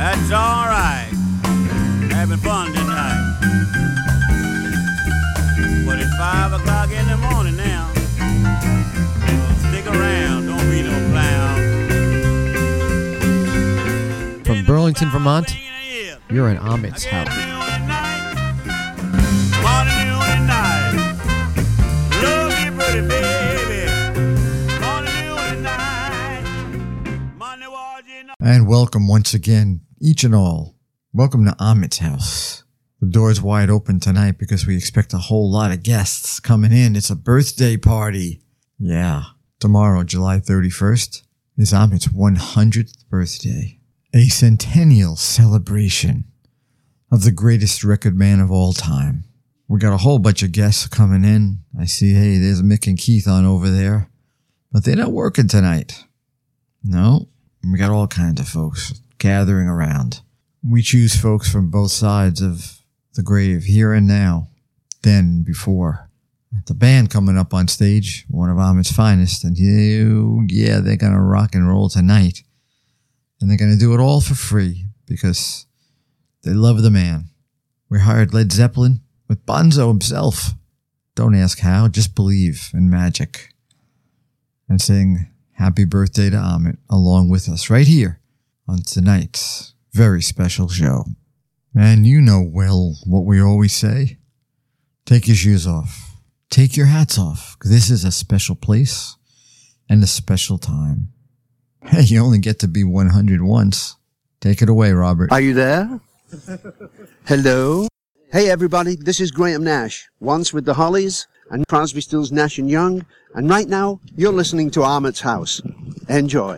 That's all right. Having fun tonight. But it's five o'clock in the morning now. So stick around. Don't be no clown. From Burlington, Vermont, you're in Ahmet's house. Morning, noon, and night. Love you, pretty baby. Morning, noon, and night. Monday was you know- And welcome once again, each and all. Welcome to Ahmet's house. The door's wide open tonight because we expect a whole lot of guests coming in. It's a birthday party. Yeah. Tomorrow, July 31st, is Ahmet's 100th birthday. A centennial celebration of the greatest record man of all time. We got a whole bunch of guests coming in. I see, hey, there's Mick and Keith on over there. But they're not working tonight. No, we got all kinds of folks gathering around. We choose folks from both sides of the grave, here and now, then before. The band coming up on stage, one of Ahmet's finest, and you, yeah, they're gonna rock and roll tonight. And they're gonna do it all for free because they love the man. We hired Led Zeppelin with Bonzo himself. Don't ask how, just believe in magic. And sing happy birthday to Ahmet along with us right here on tonight's very special show. And you know well what we always say. Take your shoes off. Take your hats off. 'cause This is a special place and a special time. Hey, you only get to be 100 once. Take it away, Robert. Are you there? Hello? Hey everybody, this is Graham Nash, once with the Hollies and Crosby, Stills, Nash and Young, and right now you're listening to Ahmet's House. Enjoy.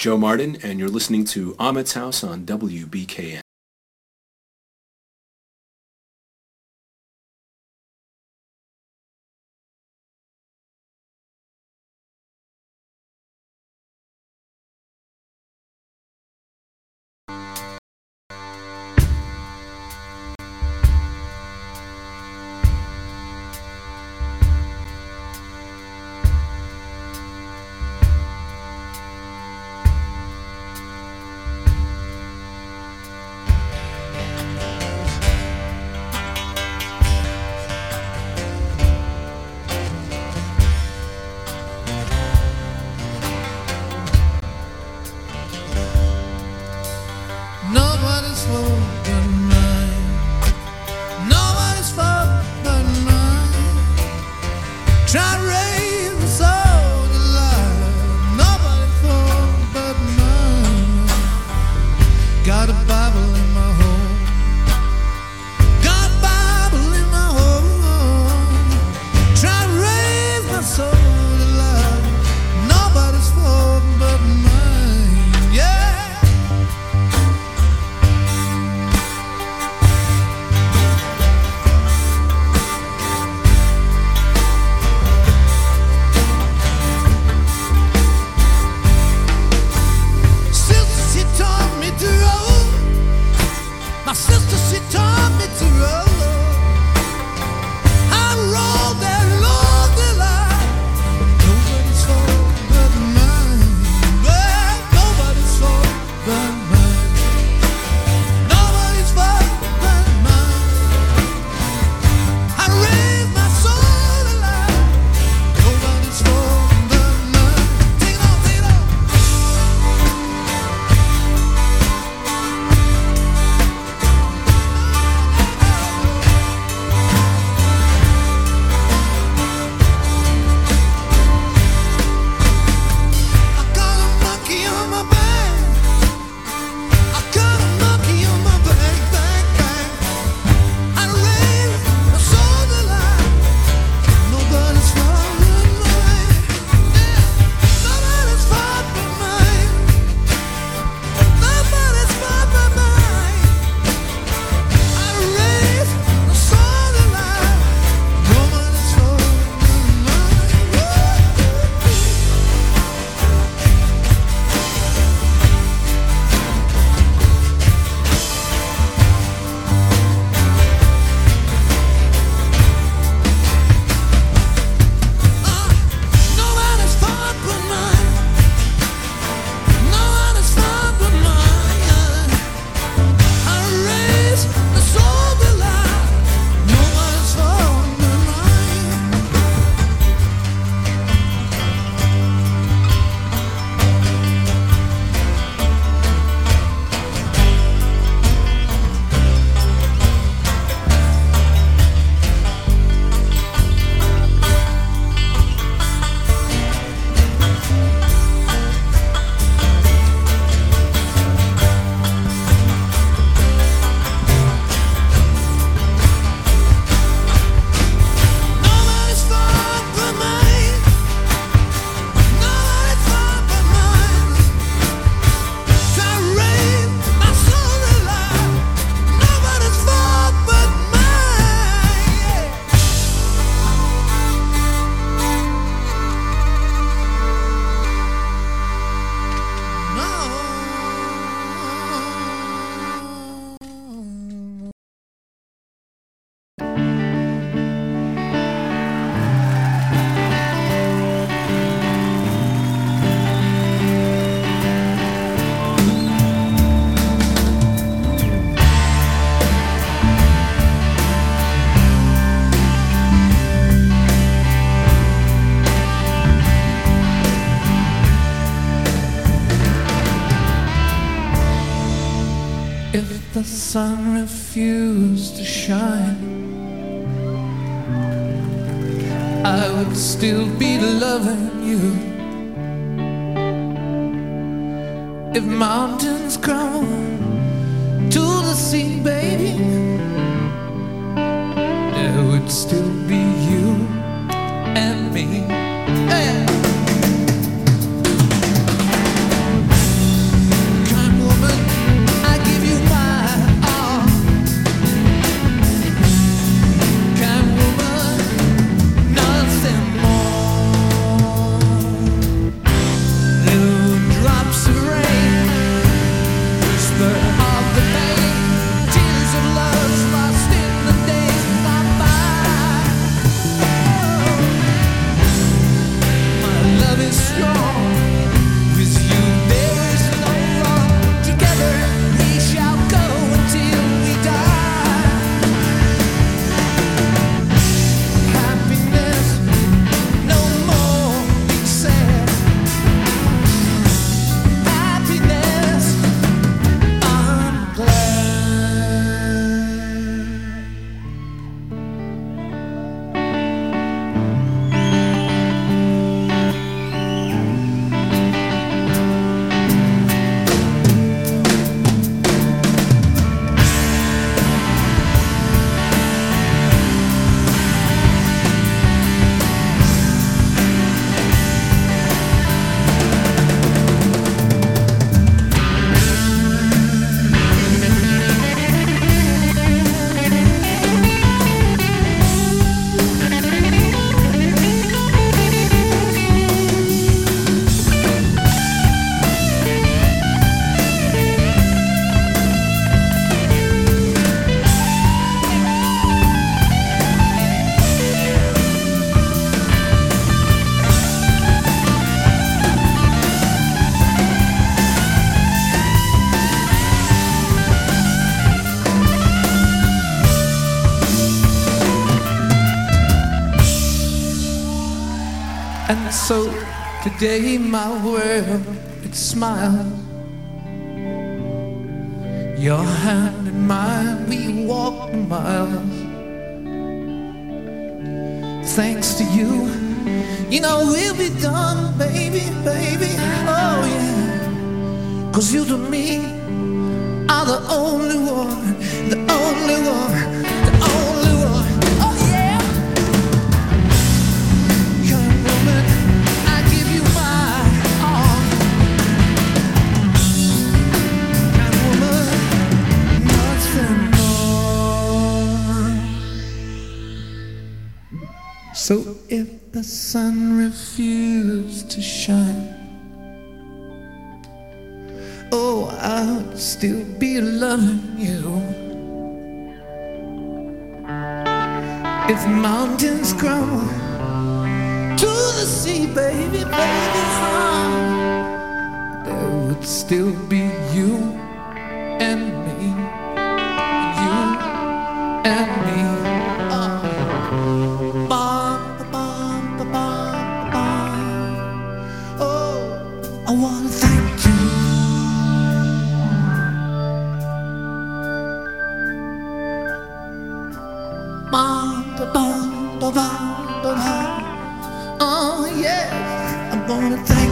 Joe Martin, and you're listening to Ahmet's House on WBKN. The sun refused to shine, I would still be loving you. If mountains crumble to the sea, baby, there would still be you and me. Today my world it smiles. Your hand in mine, we walk miles. Thanks to you, you know we'll be done, baby, baby. Oh yeah, cause you to me are the only one, the only one, the only one. The sun refused to shine, oh, I'd still be loving you. If mountains crumble to the sea, baby, baby, huh? There would still be you and me, you and me. Gonna thank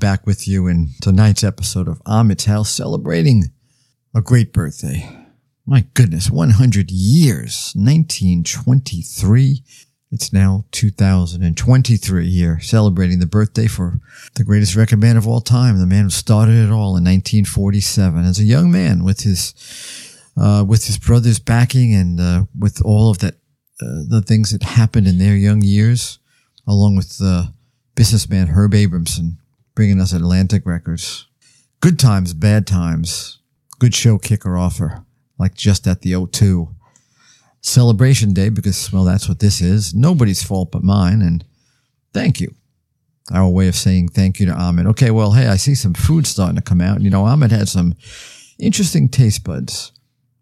back with you in tonight's episode of House celebrating a great birthday. My goodness, 100 years, 1923. It's now 2023 here, celebrating the birthday for the greatest record man of all time, the man who started it all in 1947 as a young man with his, uh, with his brother's backing and, uh, with all of that, uh, the things that happened in their young years, along with, the businessman Herb Abramson bringing us Atlantic Records. Good times, bad times. Good show kicker offer, like just at the O2. Celebration day, because, well, that's what this is. Nobody's fault but mine. And thank you. Our way of saying thank you to Ahmet. Okay, well, hey, I see some food starting to come out. You know, Ahmet had some interesting taste buds.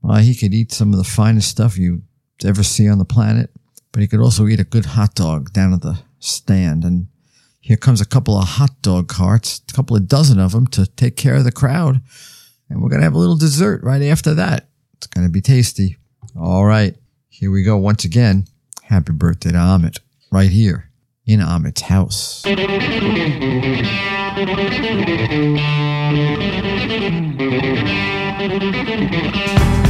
Uh, he could eat some of the finest stuff you ever see on the planet, but he could also eat a good hot dog down at the stand. And here comes a couple of hot dog carts, a couple of dozen of them to take care of the crowd. And we're going to have a little dessert right after that. It's going to be tasty. All right. Here we go once again. Happy birthday to Ahmet right here in Ahmet's house. Thank you.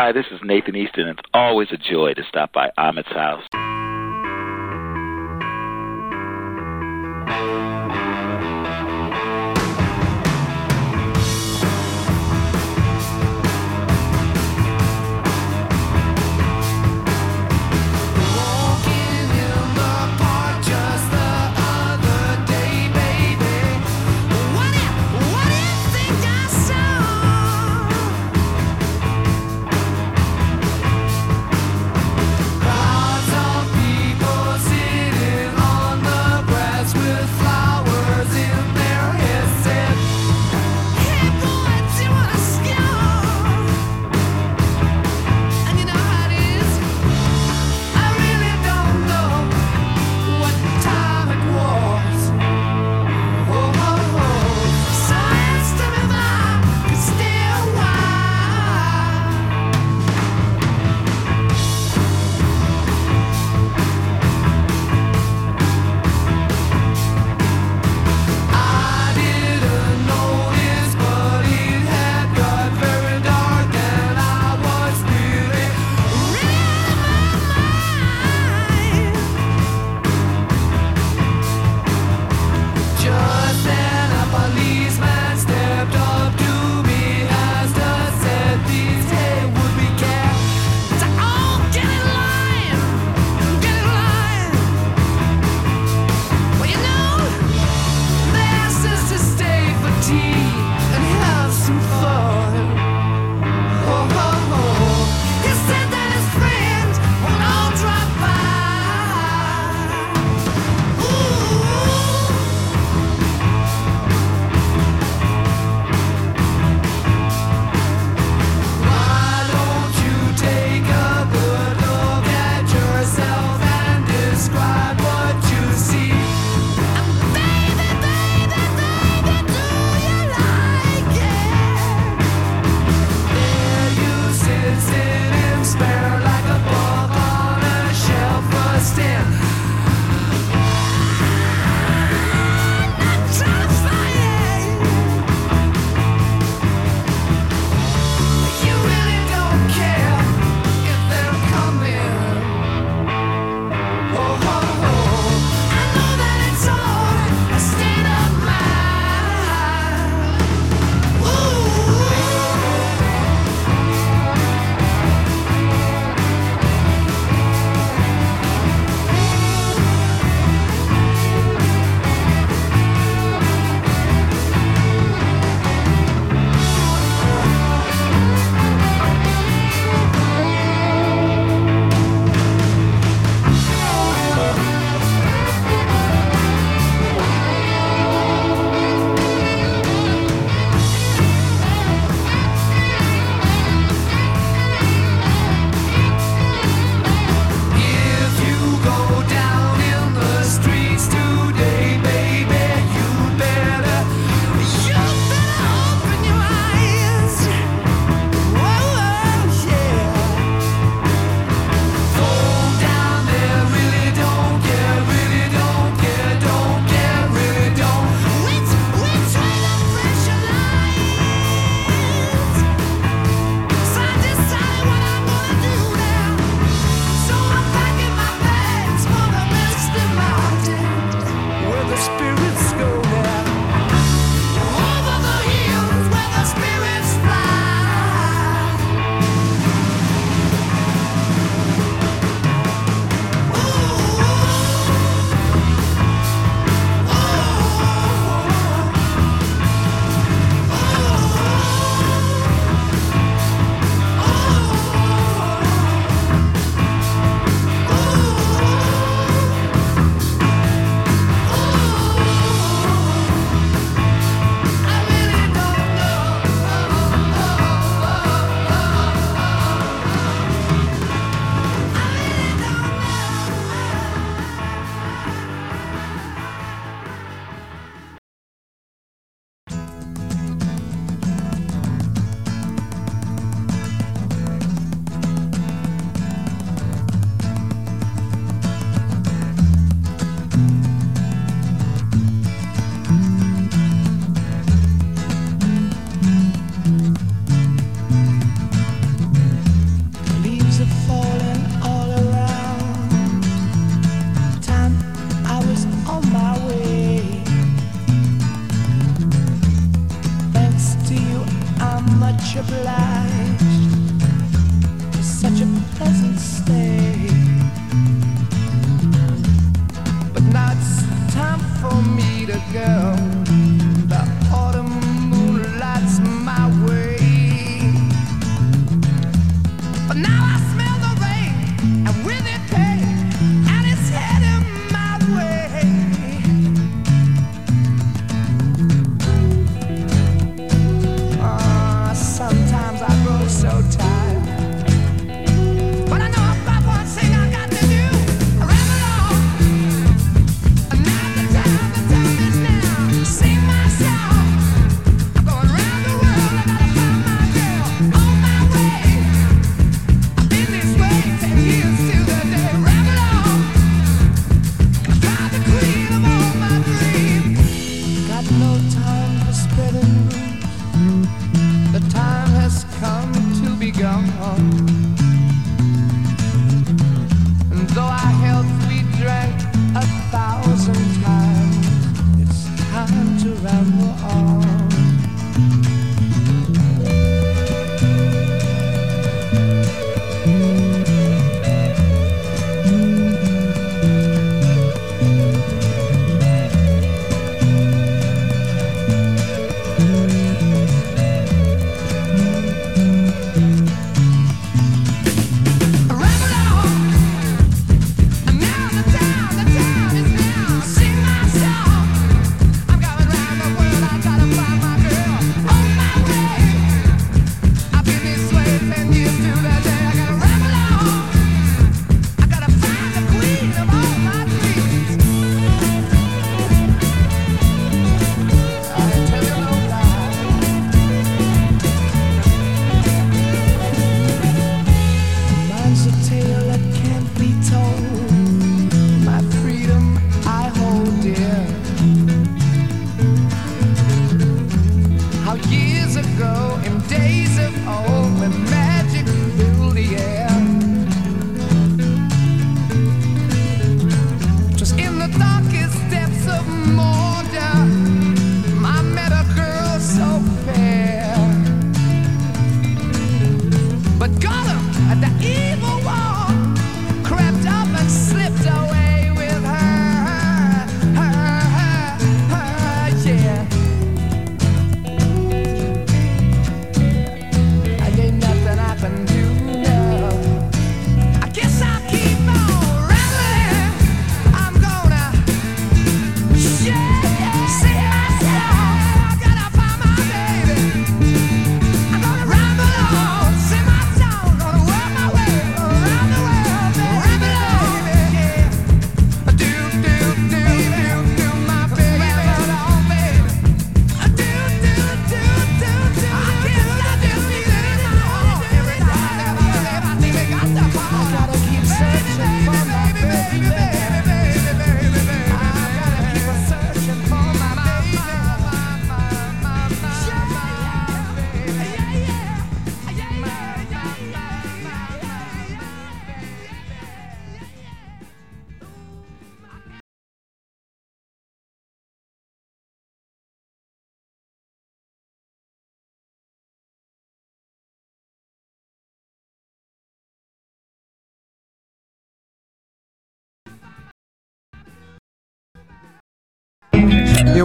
Hi, this is Nathan Easton. It's always a joy to stop by Ahmet's house.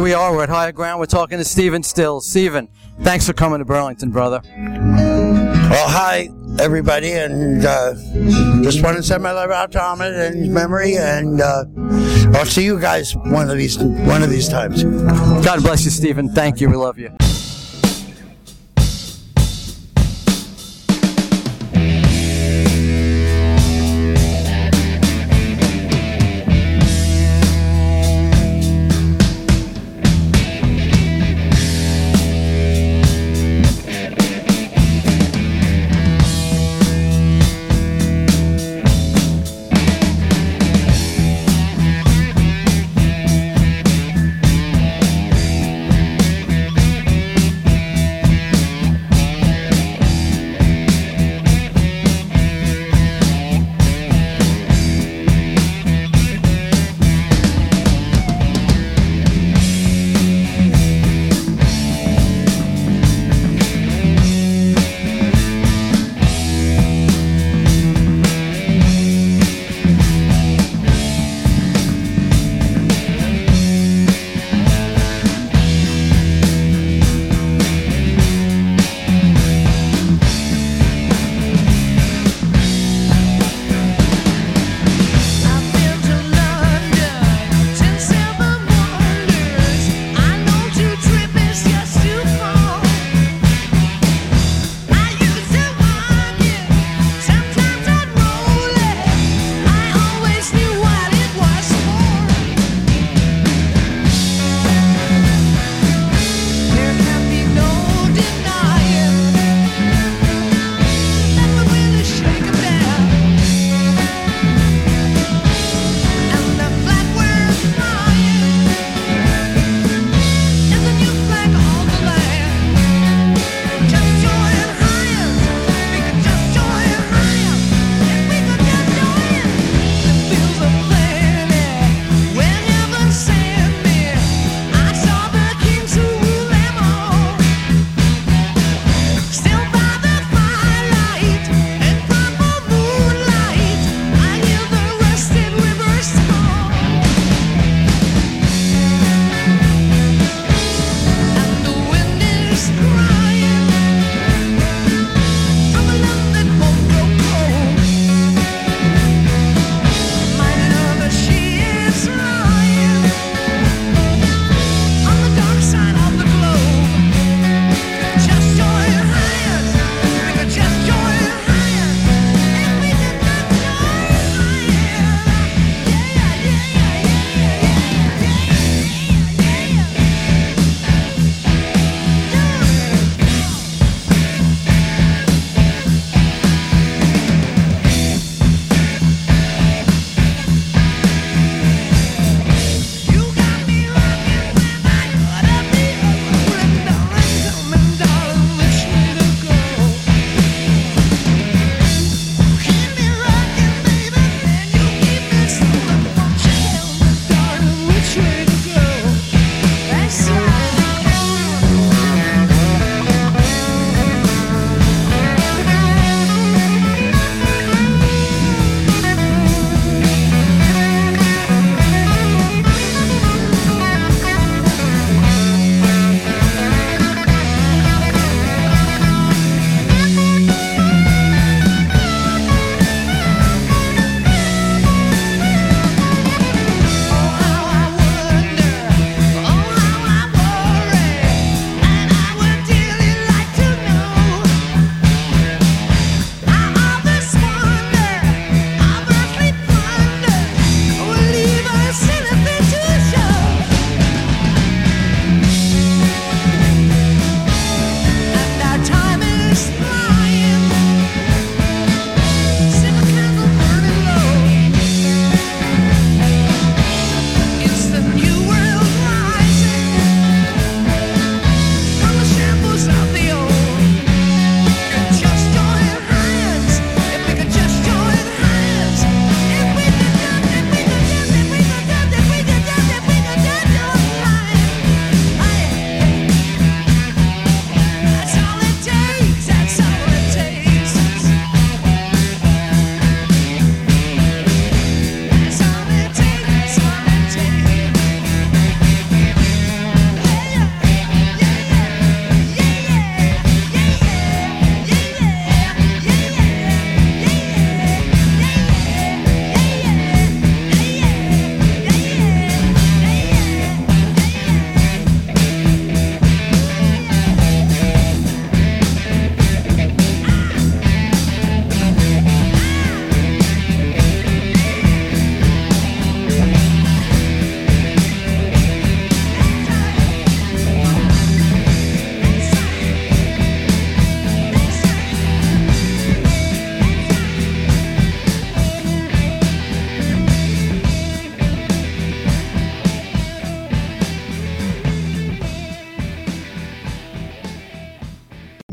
we are. We're at Higher Ground. We're talking to Stephen Stills. Stephen, thanks for coming to Burlington, brother. Well, hi, everybody, and uh, just want to send my love out to Ahmet and his memory, and uh, I'll see you guys one of these one of these times. God bless you, Stephen. Thank you. We love you.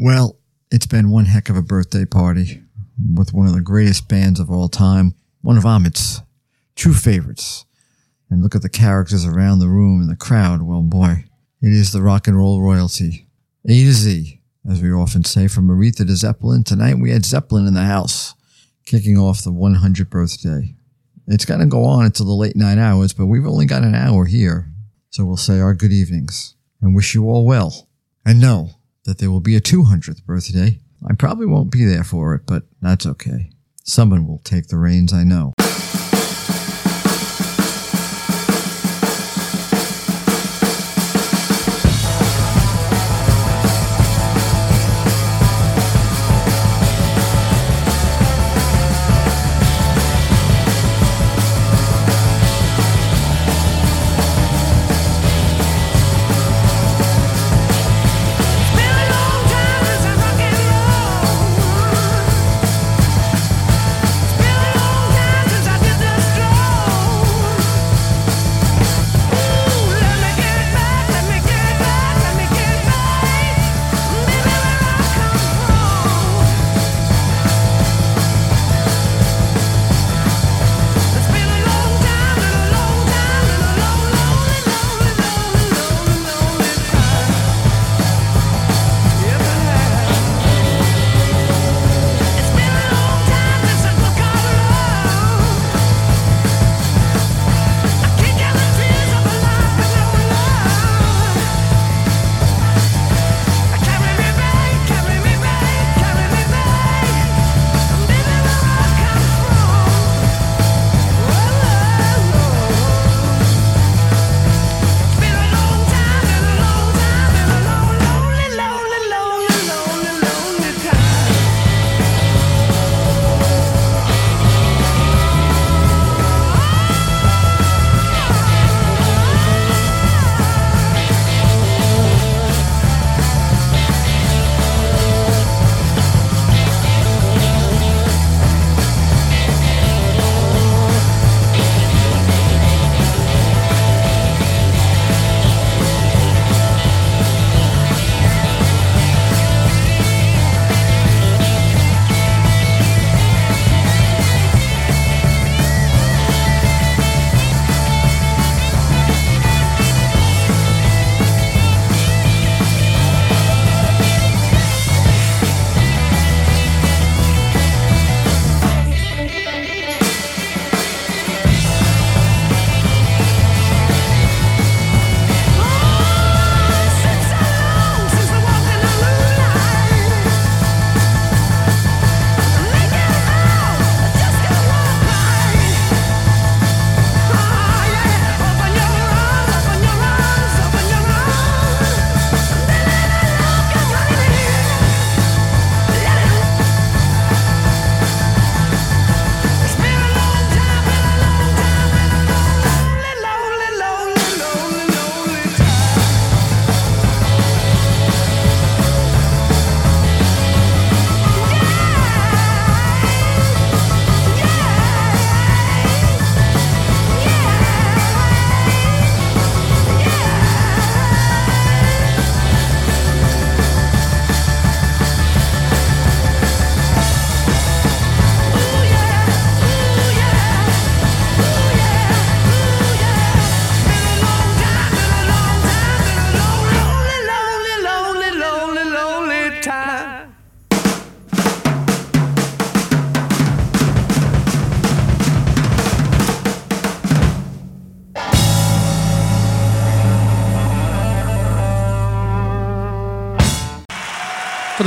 Well, it's been one heck of a birthday party with one of the greatest bands of all time, one of Ahmet's true favorites. And look at the characters around the room and the crowd. Well, boy, it is the rock and roll royalty. A to Z, as we often say, from Aretha to Zeppelin. Tonight we had Zeppelin in the house, kicking off the 100th birthday. It's going to go on until the late night hours, but we've only got an hour here. So we'll say our good evenings and wish you all well. And know that there will be a 200th birthday. I probably won't be there for it, but that's okay. Someone will take the reins, I know.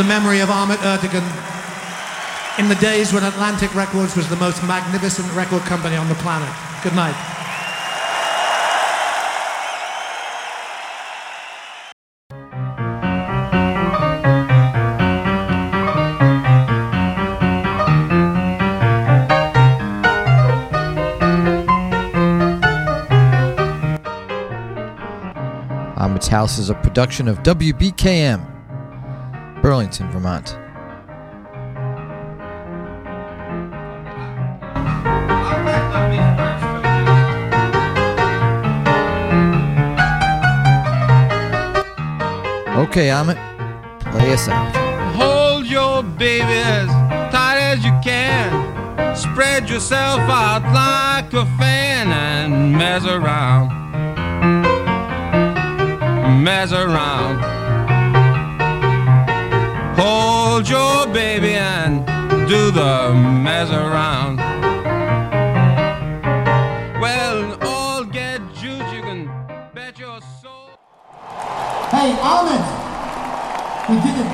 The memory of Ahmet Ertegun in the days when Atlantic Records was the most magnificent record company on the planet. Good night. House is a production of WBKM, Burlington, Vermont. Okay, Ahmet, play us out. Hold your baby as tight as you can. Spread yourself out like a fan and mess around. Mess around. Hold your baby and do the mess around. Well, all get juice, you can bet your soul. Hey, Ahmet, we did it,